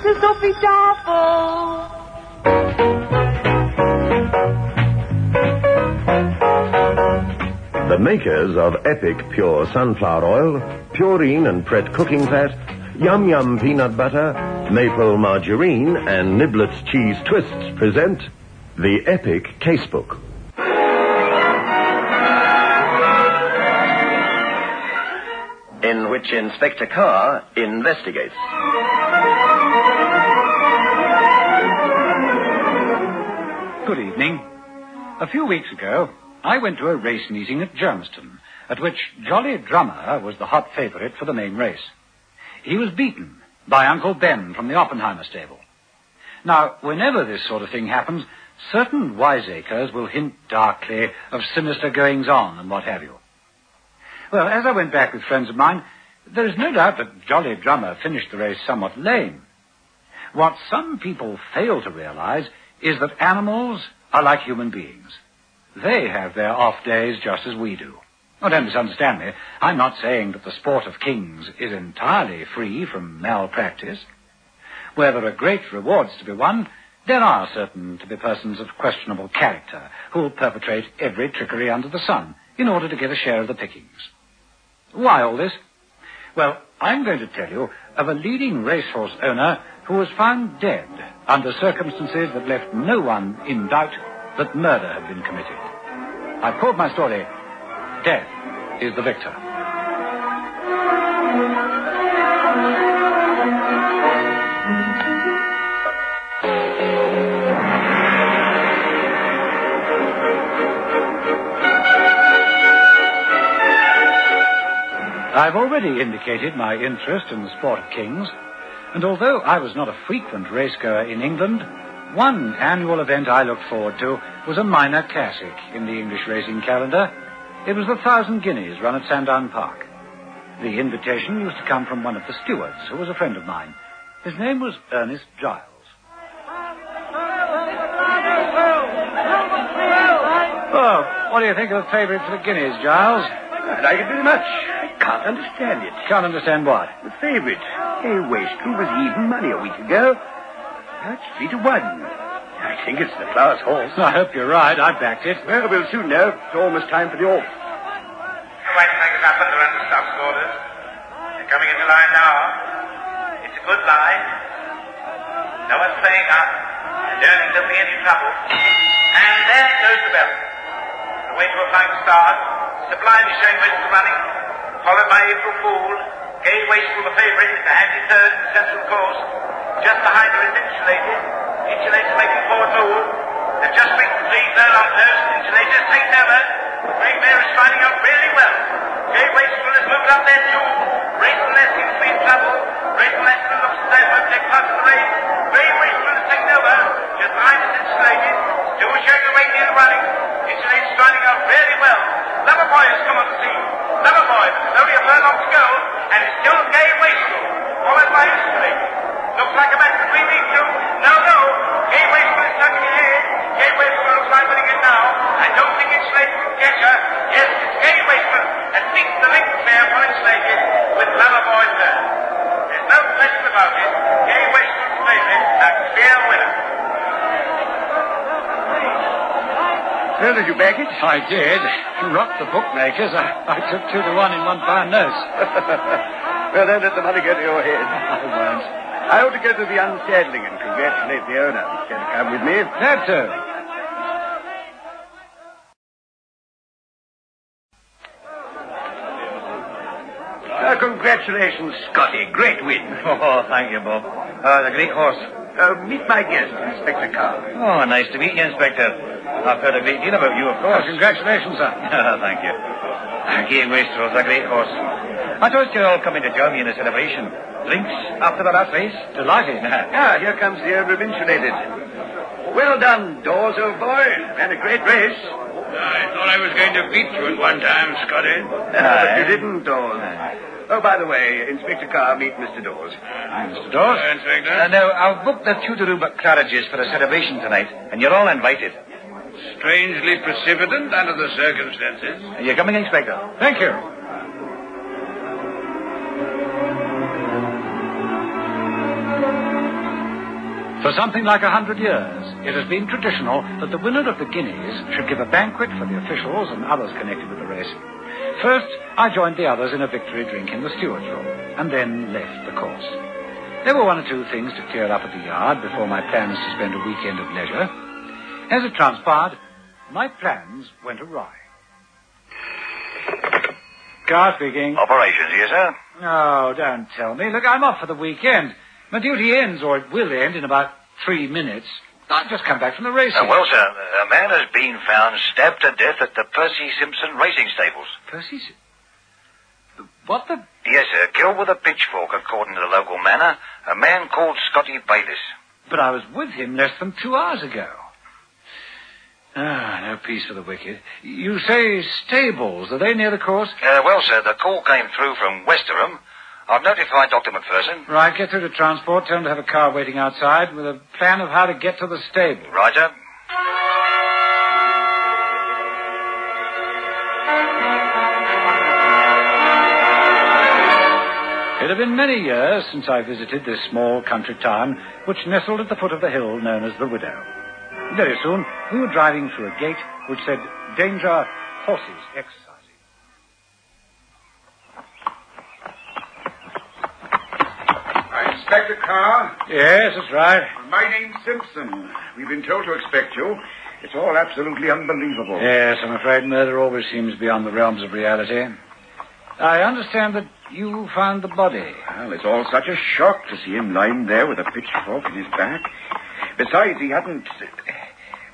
horses, don't be. The makers of Epic Pure Sunflower Oil, Purine and Pret Cooking Fat, Yum Yum Peanut Butter, Maple Margarine, and Niblets Cheese Twists present the Epic Casebook. In which Inspector Carr investigates. Good evening. A few weeks ago, I went to a race meeting at Germiston, at which Jolly Drummer was the hot favorite for the main race. He was beaten by Uncle Ben from the Oppenheimer stable. Now, whenever this sort of thing happens, certain wiseacres will hint darkly of sinister goings on and what have you. Well, as I went back with friends of mine, there is no doubt that Jolly Drummer finished the race somewhat lame. What some people fail to realize is that animals are like human beings. They have their off days just as we do. Oh, don't misunderstand me. I'm not saying that the sport of kings is entirely free from malpractice. Where there are great rewards to be won, there are certain to be persons of questionable character who will perpetrate every trickery under the sun in order to get a share of the pickings. Why all this? Well, I'm going to tell you of a leading racehorse owner who was found dead under circumstances that left no one in doubt that murder had been committed. I've called my story Death is the Victor. I've already indicated my interest in the sport of kings, and although I was not a frequent racegoer in England, one annual event I looked forward to was a minor classic in the English racing calendar. It was the Thousand Guineas run at Sandown Park. The invitation used to come from one of the stewards, who was a friend of mine. His name was Ernest Giles. Oh, what do you think of the favourite for the Guineas, Giles? I like it very much. I can't understand it. Can't understand what? The favourite, Gay Wastrel, was even money a week ago. Now it's three to one. I think it's the flowers horse. I hope you're right. I backed it. Well, we'll soon know. It's almost time for the off. The white tigers up and around the stop quarters. They're coming into line now. It's a good line. No one's playing up. I don't think there'll be any trouble. And there goes the bell. The way to a flying start. Sublime is showing Western running. Followed by April Fool. Gay Wastrel the favourite the handy third in the central course. Just behind her is Insulated. Insulated making forward move. They've just the lead there on post. Insulated has taken over. Great Mare is finding out really well. Gay Wastrel has moved up there too. Racing there seems to be in trouble. Racing Leicester looks as though take part in the race. Gay Wastrel has taken over. Just behind is Insulated. Still showing the weight in running. Insulated striding out really well. Loverboy has come on the scene. Loverboy, there's only a furlong to go. And it's still Gay Wastrel. Followed by Insulated. Looks like a match between these two. No, no. Gay Wastrel is tugging ahead. Gay Wastrel looks like winning it now. I don't think it's late to catch her. Yes, it's Gay Wastrel that beats the link fair for Insulated with Loverboy third. There's no question about it. Gay Wastrel's favorite, a clear winner. Well, did you back it? I did. Rocked the bookmakers. I, I took two to one in one pound notes. well, don't let the money go to your head. I won't. I ought to go to the unsaddling and congratulate the owner. Can you come with me? To. Uh, congratulations, Scotty. Great win. Oh, thank you, Bob. Uh, the great horse. Uh, meet my guest, Inspector Carr. Oh, nice to meet you, Inspector. I've heard a great deal about you, of course. Congratulations, sir. thank you. Gay Wastrel's a great horse. I thought you'd all come in to join me in the celebration. Drinks after the last race? Delighted. Ah, here comes the owner of Insulated. Well done, Dawes, old boy. And a great race. I thought I was going to beat you at one time, Scotty. but you didn't, Dawes. Oh, by the way, Inspector Carr, meet Mr. Dawes. Mr. Dawes. Inspector. Uh, now, I've booked the Tudor room at Claridge's for a celebration tonight, and you're all invited. Strangely precipitant under the circumstances. Are you coming, Inspector? Thank you. For something like a hundred years, it has been traditional that the winner of the guineas should give a banquet for the officials and others connected with the race. First, I joined the others in a victory drink in the steward's room, and then left the course. There were one or two things to clear up at the yard before my plans to spend a weekend of leisure. As it transpired, my plans went awry. Carr speaking. Operations yes, sir. Oh, don't tell me. Look, I'm off for the weekend. My duty ends, or it will end, in about three minutes. I've just come back from the racing. Uh, well, sir, a man has been found stabbed to death at the Percy Simpson Racing Stables. Percy's... What the... Yes, sir, killed with a pitchfork, according to the local manor. A man called Scotty Bayliss. But I was with him less than two hours ago. Ah, no peace for the wicked. You say stables. Are they near the course? Uh, well, sir, the call came through from Westerham. I've notified Dr. McPherson. Right, get through to transport. Tell them to have a car waiting outside with a plan of how to get to the stable. Roger. It had been many years since I visited this small country town, which nestled at the foot of the hill known as the Widow. Very soon, we were driving through a gate which said, Danger, horses exercising. Inspector Carr. Yes, that's right. My name's Simpson. We've been told to expect you. It's all absolutely unbelievable. Yes, I'm afraid murder always seems beyond the realms of reality. I understand that you found the body. Well, it's all such a shock to see him lying there with a pitchfork in his back. Besides, he hadn't.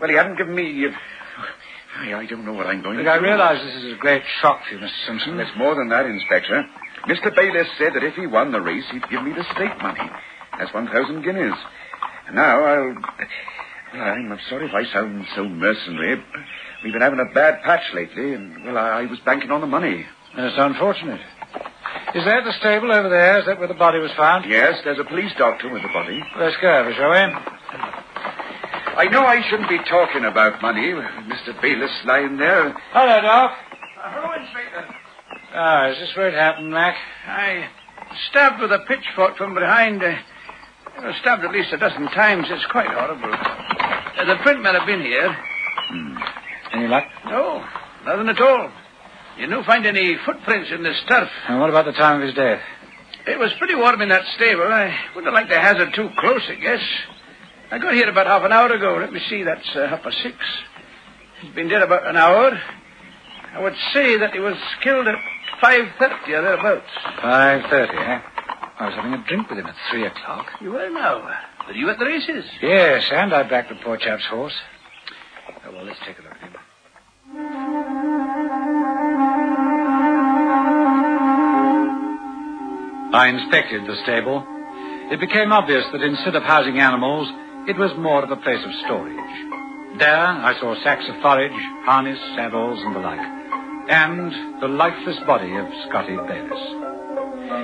Well, he hadn't given me. I I don't know what I'm going Look, to do. I realize this is a great shock for you, Mr. Simpson. It's more than that, Inspector. Mr. Bayliss said that if he won the race, he'd give me the stake money. That's 1,000 guineas. Now I'll. Well, I'm sorry if I sound so mercenary. We've been having a bad patch lately, and, well, I, I was banking on the money. That's unfortunate. Is that the stable over there? Is that where the body was found? Yes, there's a police doctor with the body. Let's go over, shall we? Eh? I know I shouldn't be talking about money. Mr. Bayliss lying there. Hello, Doc. Uh, Hello, Inspector. Ah, is this where it happened, Mac? I stabbed with a pitchfork from behind. Uh, stabbed at least a dozen times. It's quite horrible. Uh, the print might have been here. Any luck? No, nothing at all. You don't find any footprints in this turf. And what about the time of his death? It was pretty warm in that stable. I wouldn't like to hazard too close, I guess. I got here about half an hour ago. Let me see, that's uh, half past six. He's been dead about an hour. I would say that he was killed at 5.30 or thereabouts. Five thirty, eh? I was having a drink with him at three o'clock. You were now. Were you at the races? Yes, and I backed the poor chap's horse. Oh, well, let's take a look at him. I inspected the stable. It became obvious that instead of housing animals, it was more of a place of storage. There, I saw sacks of forage, harness, saddles, and the like. And the lifeless body of Scotty Bayliss.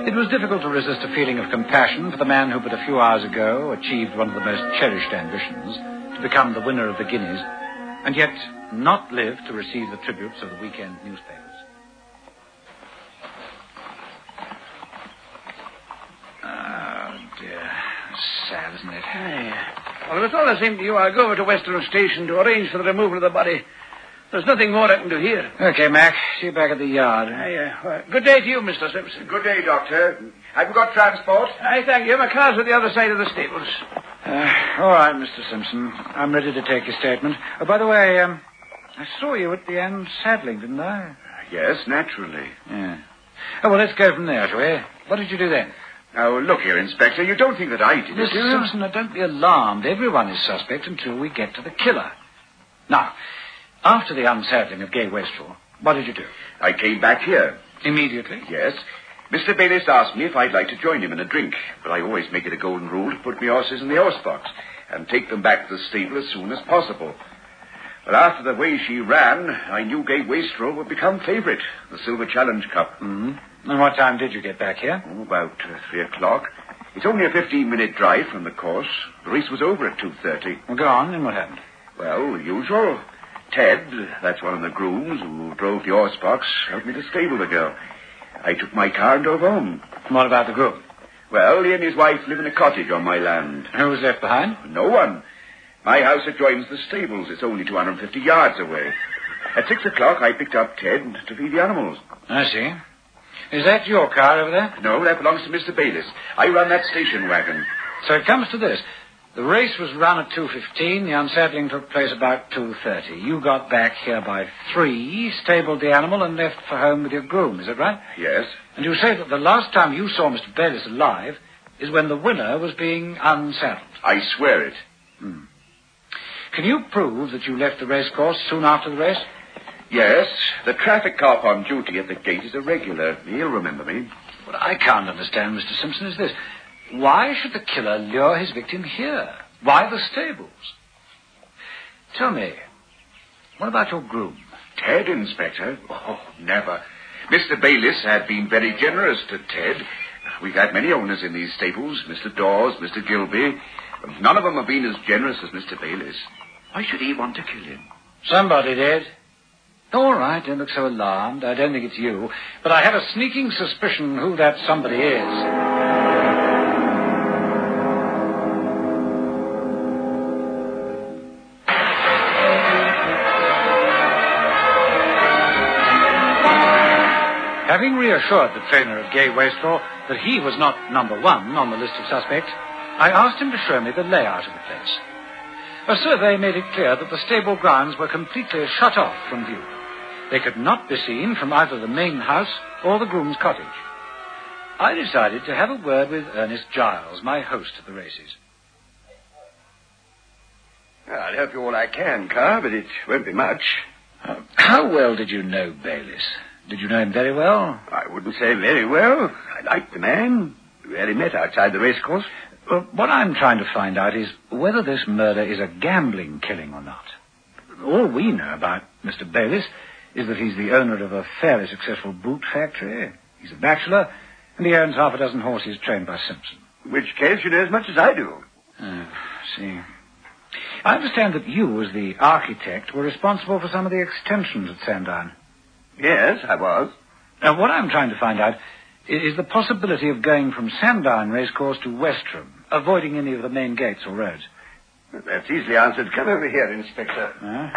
It was difficult to resist a feeling of compassion for the man who but a few hours ago achieved one of the most cherished ambitions, to become the winner of the guineas, and yet not live to receive the tributes of the weekend newspapers. Oh, dear. Sad, isn't it? Well, if it's all the same to you, I'll go over to Western Station to arrange for the removal of the body. There's nothing more I can do here. Okay, Mac. See you back at the yard. I, uh, good day to you, Mr. Simpson. Good day, Doctor. Have you got transport? I thank you. My car's at the other side of the stables. Uh, all right, Mr. Simpson. I'm ready to take your statement. Oh, by the way, um, I saw you at the end saddling, didn't I? Yes, naturally. Yeah. Oh, well, let's go from there, shall we? What did you do then? Now, look here, Inspector. You don't think that I did it, Mr. do you? Simpson, now don't be alarmed. Everyone is suspect until we get to the killer. Now, after the unsaddling of Gay Wastrel, what did you do? I came back here. Immediately? Yes. Mr. Bayliss asked me if I'd like to join him in a drink, but I always make it a golden rule to put my horses in the horse box and take them back to the stable as soon as possible. But after the way she ran, I knew Gay Wastrel would become favourite, the Silver Challenge Cup. Mm-hmm. And what time did you get back here? Oh, about uh, three o'clock. It's only a fifteen-minute drive from the course. The race was over at two thirty. Well, go on, and what happened? Well, usual. Ted, that's one of the grooms who drove the horse box, helped me to stable the girl. I took my car and drove home. What about the group? Well, he and his wife live in a cottage on my land. Who was left behind? No one. My house adjoins the stables. It's only 250 yards away. At six o'clock, I picked up Ted to feed the animals. I see. Is that your car over there? No, that belongs to Mr. Bayliss. I run that station wagon. So it comes to this. The race was run at 2.15. The unsaddling took place about 2.30. You got back here by 3, stabled the animal, and left for home with your groom. Is that right? Yes. And you say that the last time you saw Mr. Bayliss alive is when the winner was being unsaddled. I swear it. Hmm. Can you prove that you left the racecourse soon after the race? Yes, the traffic cop on duty at the gate is a regular. He'll remember me. What I can't understand, Mr. Simpson, is this. Why should the killer lure his victim here? Why the stables? Tell me, what about your groom? Ted, Inspector? Oh, never. Mr. Bayliss had been very generous to Ted. We've had many owners in these stables, Mr. Dawes, Mr. Gilby. None of them have been as generous as Mr. Bayliss. Why should he want to kill him? Somebody did. All right, don't look so alarmed. I don't think it's you. But I have a sneaking suspicion who that somebody is. Having reassured the trainer of Gay Wastrel that he was not number one on the list of suspects, I asked him to show me the layout of the place. A survey made it clear that the stable grounds were completely shut off from view. They could not be seen from either the main house or the groom's cottage. I decided to have a word with Ernest Giles, my host at the races. I'll help you all I can, Carr, but it won't be much. Uh, how well did you know Bayliss? Did you know him very well? I wouldn't say very well. I liked the man. We rarely met outside the racecourse. Well, what I'm trying to find out is whether this murder is a gambling killing or not. All we know about Mr. Bayliss is that he's the owner of a fairly successful boot factory. He's a bachelor, and he owns half a dozen horses trained by Simpson. In which case, you know as much as I do. Oh, see. I understand that you, as the architect, were responsible for some of the extensions at Sandown. Yes, I was. Now, what I'm trying to find out is the possibility of going from Sandown Racecourse to Westerham, avoiding any of the main gates or roads. That's easily answered. Come over here, Inspector. Huh?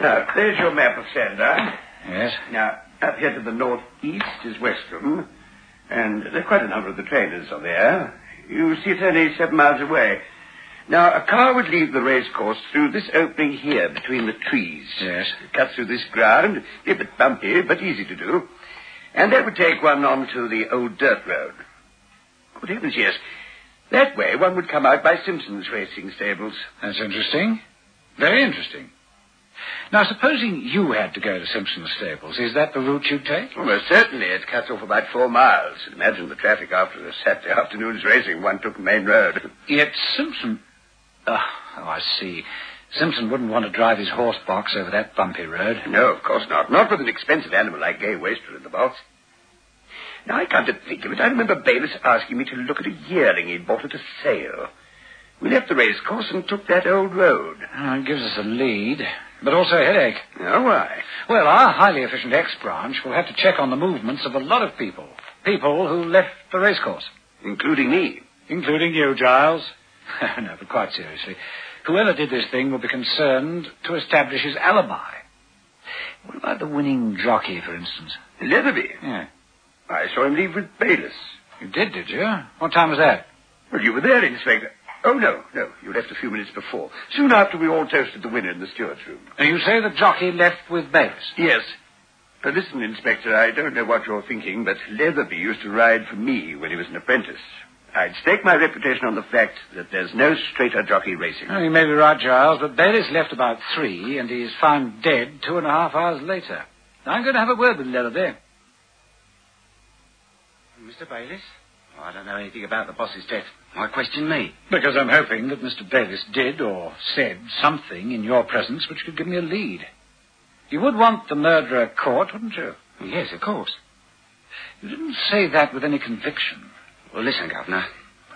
Now, there's your map of Sandown. Yes. Now, up here to the northeast is Westerham, and there are quite a number of the traders are there. You see it's only seven miles away. Now, a car would leave the racecourse through this opening here between the trees. Yes. Cut through this ground, a bit bumpy, but easy to do. And that would take one on to the old dirt road. Good heavens, yes. That way one would come out by Simpson's racing stables. That's interesting. Very interesting. Now, supposing you had to go to Simpson's stables, is that the route you'd take? Almost certainly. It cuts off about four miles. Imagine the traffic after a Saturday afternoon's racing. One took the main road. Yet Simpson. Oh, oh, I see. Simpson wouldn't want to drive his horse box over that bumpy road. No, of course not. Not with an expensive animal like Gay Wastrel in the box. Now, I come to think of it, I remember Bayliss asking me to look at a yearling he'd bought at a sale. We left the racecourse and took that old road. Oh, it gives us a lead, but also a headache. Now, why? Well, our highly efficient X branch will have to check on the movements of a lot of people. People who left the racecourse. Including me. Including you, Giles. no, but quite seriously. Whoever did this thing will be concerned to establish his alibi. What about the winning jockey, for instance? Leatherby. Yeah. I saw him leave with Bayliss. You did, did you? What time was that? Well, you were there, Inspector. Oh, no, no. You left a few minutes before. Soon after we all toasted the winner in the steward's room. And you say the jockey left with Bayliss? Yes. Now, listen, Inspector, I don't know what you're thinking, but Leatherby used to ride for me when he was an apprentice. I'd stake my reputation on the fact that there's no straighter jockey racing. Oh, you may be right, Giles, but Bayliss left about three, and he's found dead two and a half hours later. I'm going to have a word with Leatherby. Mr. Bayliss? Oh, I don't know anything about the boss's death. Why question me? Because I'm hoping that Mr. Bayliss did or said something in your presence which could give me a lead. You would want the murderer caught, wouldn't you? Yes, of course. You didn't say that with any conviction. Well, listen, Governor.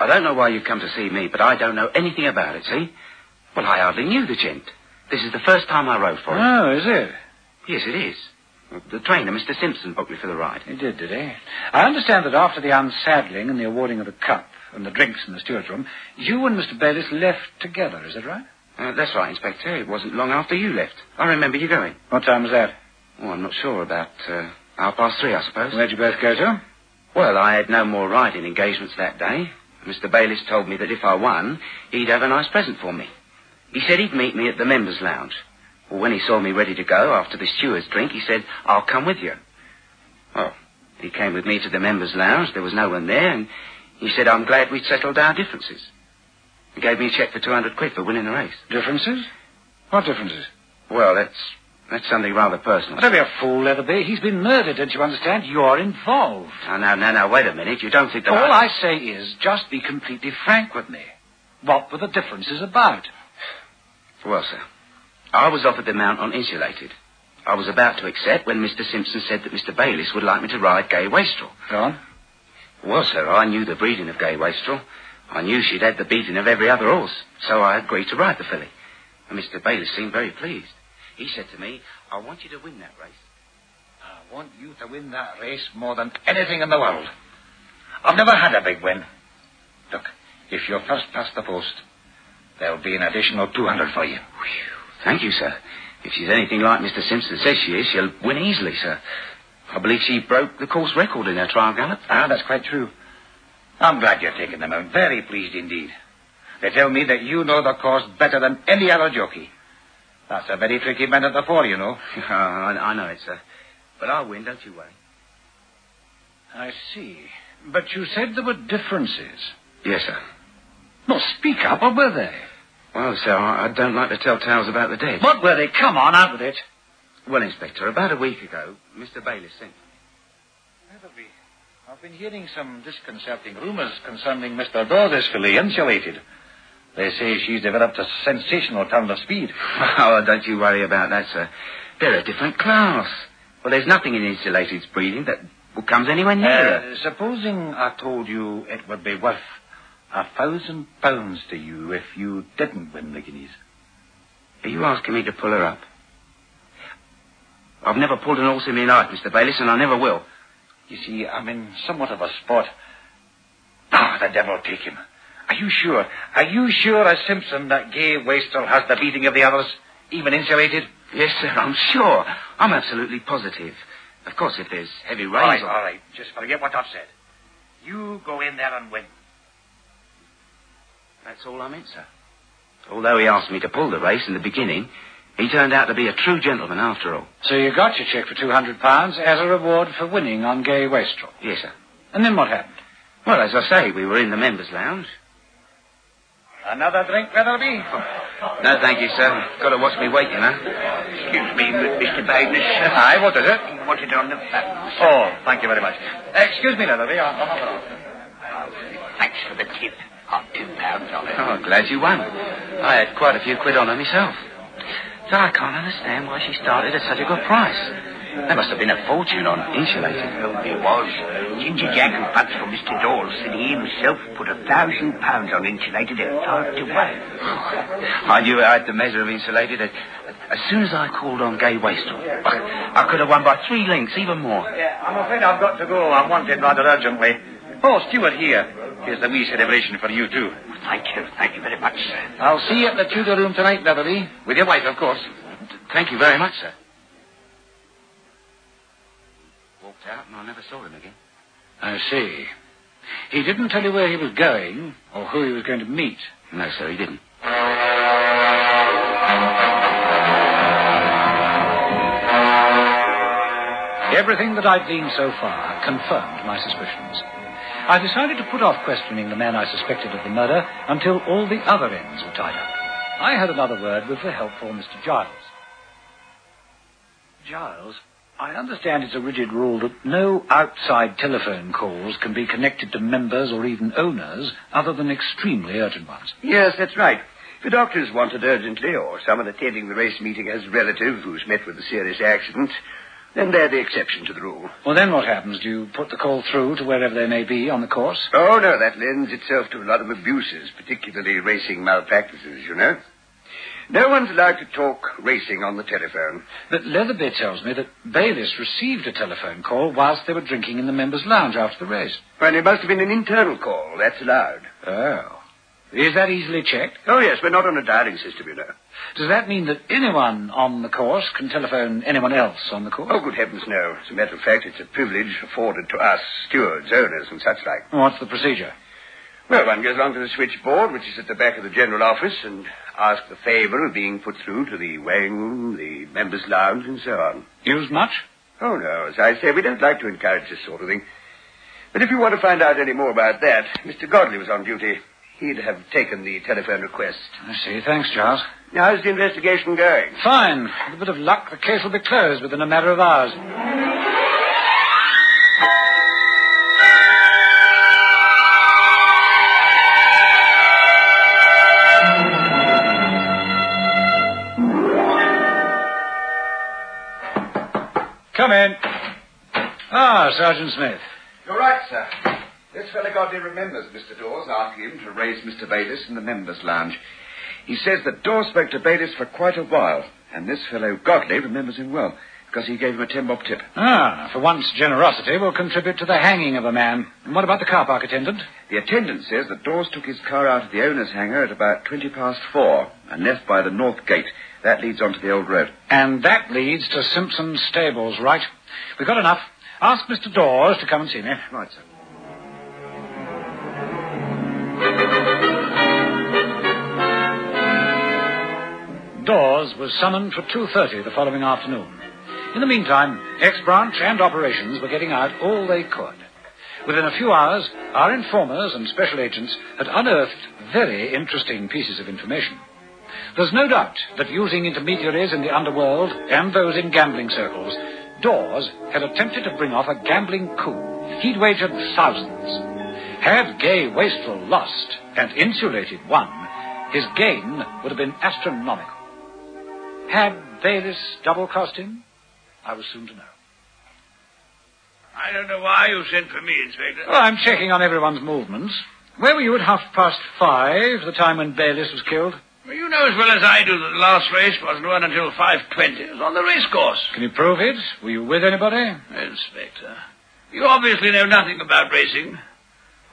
I don't know why you've come to see me, but I don't know anything about it, see? Well, I hardly knew the gent. This is the first time I rode for him. Oh, is it? Yes, it is. The trainer, Mr. Simpson, booked me for the ride. He did, did he? I understand that after the unsaddling and the awarding of the cup and the drinks in the steward's room, you and Mr. Bayliss left together, is that right? Uh, that's right, Inspector. It wasn't long after you left. I remember you going. What time was that? Oh, I'm not sure. About uh, half past three, I suppose. Where'd you both go to? Well, I had no more riding engagements that day. Mr. Bayliss told me that if I won, he'd have a nice present for me. He said he'd meet me at the members' lounge. Well, when he saw me ready to go after the steward's drink, he said, I'll come with you. Well, he came with me to the members' lounge. There was no one there, and he said, I'm glad we'd settled our differences. He gave me a cheque for 200 quid for winning the race. Differences? What differences? Well, that's that's something rather personal. Don't be a fool, Leatherby. He's been murdered, don't you understand? You're involved. Now, now, now, now, wait a minute. You don't think that All I say is, just be completely frank with me. What were the differences about? Well, sir, I was offered the mount on insulated. I was about to accept when Mr. Simpson said that Mr. Bayliss would like me to ride Gay Wastrel. Go on. Well, sir, I knew the breeding of Gay Wastrel. I knew she'd had the beating of every other horse, so I agreed to ride the filly. And Mr. Bayliss seemed very pleased. He said to me, I want you to win that race. I want you to win that race more than anything in the world. I've never had a big win. Look, if you're first past the post, there'll be an additional 200 for you. Thank you, sir. If she's anything like Mr. Simpson says she is, she'll win easily, sir. I believe she broke the course record in her trial gallop. Ah, that's quite true. I'm glad you're taking them out. Very pleased indeed. They tell me that you know the course better than any other jockey. That's a very tricky man at the fore, you know. I, I know it, sir. But I'll win, don't you worry. I see. But you said there were differences. Yes, sir. No, speak up. What were they? Well, sir, I, I don't like to tell tales about the dead. What were they? Come on, out with it. Well, Inspector, about a week ago, Mr. Bailey sent me. Leatherby, I've been hearing some disconcerting rumours concerning Mr. Dawes' insulated. They say she's developed a sensational turn of speed. Oh, don't you worry about that, sir. They're a different class. Well, there's nothing in Insulated's breeding that comes anywhere near. Uh, supposing I told you it would be worth a thousand pounds to you if you didn't win the guineas. Are you asking me to pull her up? I've never pulled an horse in my life, Mr. Bayliss, and I never will. You see, I'm in somewhat of a spot. Ah, the devil take him. Are you sure? Are you sure as Simpson that Gay Wastrel has the beating of the others, even insulated? Yes, sir, I'm sure. I'm absolutely positive. Of course, if there's heavy rain. All right, or- all right. Just forget what I've said. You go in there and win. That's all I meant, sir. Although he asked me to pull the race in the beginning, he turned out to be a true gentleman after all. So you got your cheque for two hundred pounds as a reward for winning on Gay Wastrel. Yes, sir. And then what happened? Well, as I say, we were in the members' lounge. Another drink, Leatherby? No, thank you, sir. Got to watch me weight, you know. Excuse me, Mr. Bayliss. Aye, what is it? I want it on the buttons. Oh, thank you very much. Excuse me, Leatherby. I'll, I'll have it on. Thanks for the tip. Hot two pounds on it. Oh, glad you won. I had quite a few quid on her myself. So I can't understand why she started at such a good price. There must have been a fortune on insulated. Oh, there was. Ginger Jack who puts for Mr. Dawes said he himself put a thousand pounds on insulated at five to one. I knew I had the measure of insulated. As, as soon as I called on Gay Wastrel, I could have won by three lengths, even more. Yeah, I'm afraid I've got to go. I'm wanted rather urgently. Oh, Stewart here. Here's a wee celebration for you, too. Thank you. Thank you very much, sir. I'll see you at the Tudor room tonight, Leatherby. With your wife, of course. Thank you very much, sir. Out and I never saw him again. I see. He didn't tell you where he was going or who he was going to meet. No, sir, he didn't. Everything that I've gleaned so far confirmed my suspicions. I decided to put off questioning the man I suspected of the murder until all the other ends were tied up. I had another word with the helpful Mr. Giles. Giles, I understand it's a rigid rule that no outside telephone calls can be connected to members or even owners other than extremely urgent ones. Yes, that's right. If a doctor is wanted urgently, or someone attending the race meeting has a relative who's met with a serious accident, then they're the exception to the rule. Well, then what happens? Do you put the call through to wherever they may be on the course? Oh, no, that lends itself to a lot of abuses, particularly racing malpractices, you know. No one's allowed to talk racing on the telephone. But Leatherby tells me that Bayliss received a telephone call whilst they were drinking in the members' lounge after the race. Well, it must have been an internal call. That's allowed. Oh. Is that easily checked? Oh, yes, we're not on a dialing system, you know. Does that mean that anyone on the course can telephone anyone else on the course? Oh, good heavens, no. As a matter of fact, it's a privilege afforded to us, stewards, owners, and such like. What's the procedure? Well, one goes along to the switchboard, which is at the back of the general office, and asks the favour of being put through to the weighing room, the members' lounge, and so on. Used much? Oh, no. As I say, we don't like to encourage this sort of thing. But if you want to find out any more about that, Mr. Godley was on duty. He'd have taken the telephone request. I see. Thanks, Charles. Now, how's the investigation going? Fine. With a bit of luck, the case will be closed within a matter of hours. Come in. Ah, Sergeant Smith. You're right, sir. This fellow Godley remembers Mr. Dawes asking him to raise Mr. Bayliss in the members' lounge. He says that Dawes spoke to Bayliss for quite a while, and this fellow Godley remembers him well, because he gave him a ten bob tip. Ah, for once generosity will contribute to the hanging of a man. And what about the car park attendant? The attendant says that Dawes took his car out of the owner's hangar at about twenty past four and left by the north gate. That leads onto the old road. And that leads to Simpson's stables, right? We've got enough. Ask Mr. Dawes to come and see me. Right, sir. Dawes was summoned for 2.30 the following afternoon. In the meantime, X-Branch and operations were getting out all they could. Within a few hours, our informers and special agents had unearthed very interesting pieces of information. There's no doubt that using intermediaries in the underworld and those in gambling circles, Dawes had attempted to bring off a gambling coup. He'd wagered thousands. Had Gay Wastrel lost and insulated won, his gain would have been astronomical. Had Bayliss double-crossed him? I was soon to know. I don't know why you sent for me, Inspector. Well, I'm checking on everyone's movements. Where were you at half past five, the time when Bayliss was killed? Well, you know as well as I do that the last race wasn't run until 5.20. It was on the racecourse. Can you prove it? Were you with anybody? Inspector, you obviously know nothing about racing.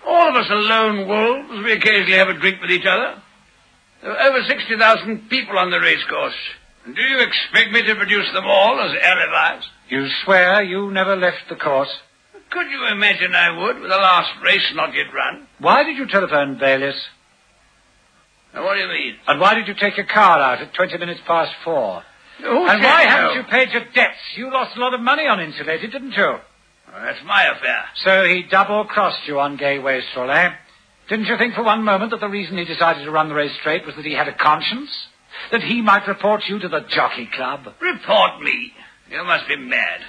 All of us are lone wolves. We occasionally have a drink with each other. There were over 60,000 people on the racecourse. And do you expect me to produce them all as alibis? You swear you never left the course? Could you imagine I would, with the last race not yet run? Why did you telephone Bayliss? Now, what do you mean? And why did you take your car out at 20 minutes past four? Who and why haven't you paid your debts? You lost a lot of money on insulated, didn't you? Well, that's my affair. So he double-crossed you on Gay Wastrel, eh? Didn't you think for one moment that the reason he decided to run the race straight was that he had a conscience? That he might report you to the jockey club? Report me. You must be mad.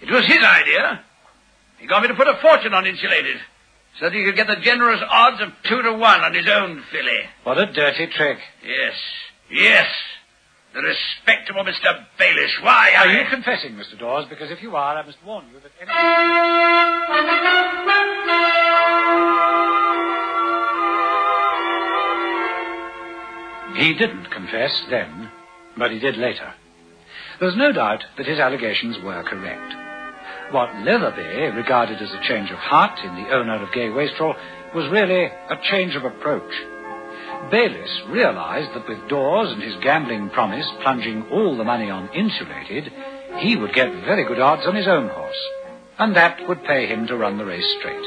It was his idea. He got me to put a fortune on insulated, so that he could get the generous odds of two to one on his own filly. What a dirty trick. Yes, yes. The respectable Mr. Bayliss. Why, Are I... you confessing, Mr. Dawes? Because if you are, I must warn you that any... He didn't confess then, but he did later. There's no doubt that his allegations were correct. What Leatherby regarded as a change of heart in the owner of Gay Wastrel was really a change of approach. Bayliss realized that with Dawes and his gambling promise plunging all the money on insulated, he would get very good odds on his own horse, and that would pay him to run the race straight.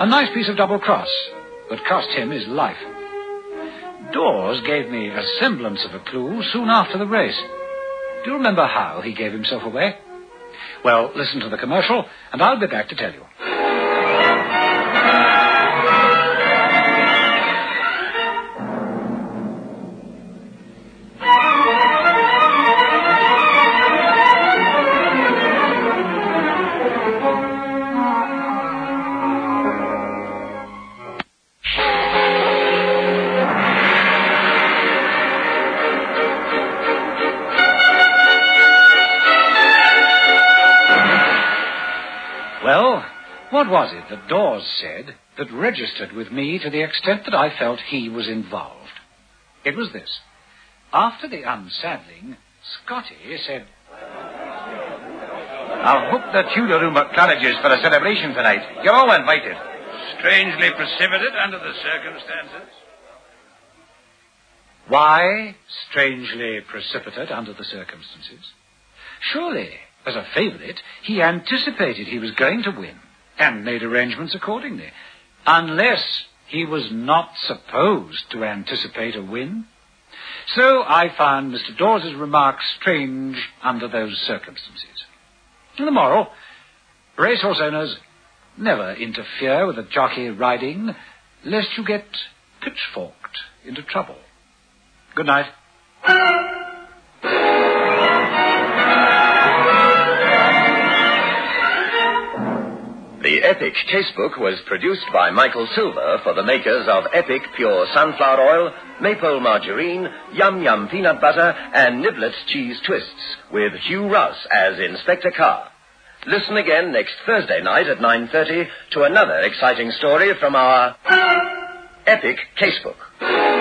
A nice piece of double cross, but cost him his life. Dawes gave me a semblance of a clue soon after the race. Do you remember how he gave himself away? Well, listen to the commercial, and I'll be back to tell you. What was it that Dawes said that registered with me to the extent that I felt he was involved? It was this. After the unsaddling, Scotty said, I've booked the Tudor room at Claridge's for a celebration tonight. You're all invited. Strangely precipitate under the circumstances. Why strangely precipitate under the circumstances? Surely, as a favourite, he anticipated he was going to win and made arrangements accordingly. Unless he was not supposed to anticipate a win. So I found Mr. Dawes's remarks strange under those circumstances. And the moral, racehorse owners never interfere with a jockey riding, lest you get pitchforked into trouble. Good night. Epic Casebook was produced by Michael Silver for the makers of Epic Pure Sunflower Oil, Maple Margarine, Yum Yum Peanut Butter, and Niblets Cheese Twists, with Hugh Russ as Inspector Carr. Listen again next Thursday night at 9.30 to another exciting story from our Epic Casebook.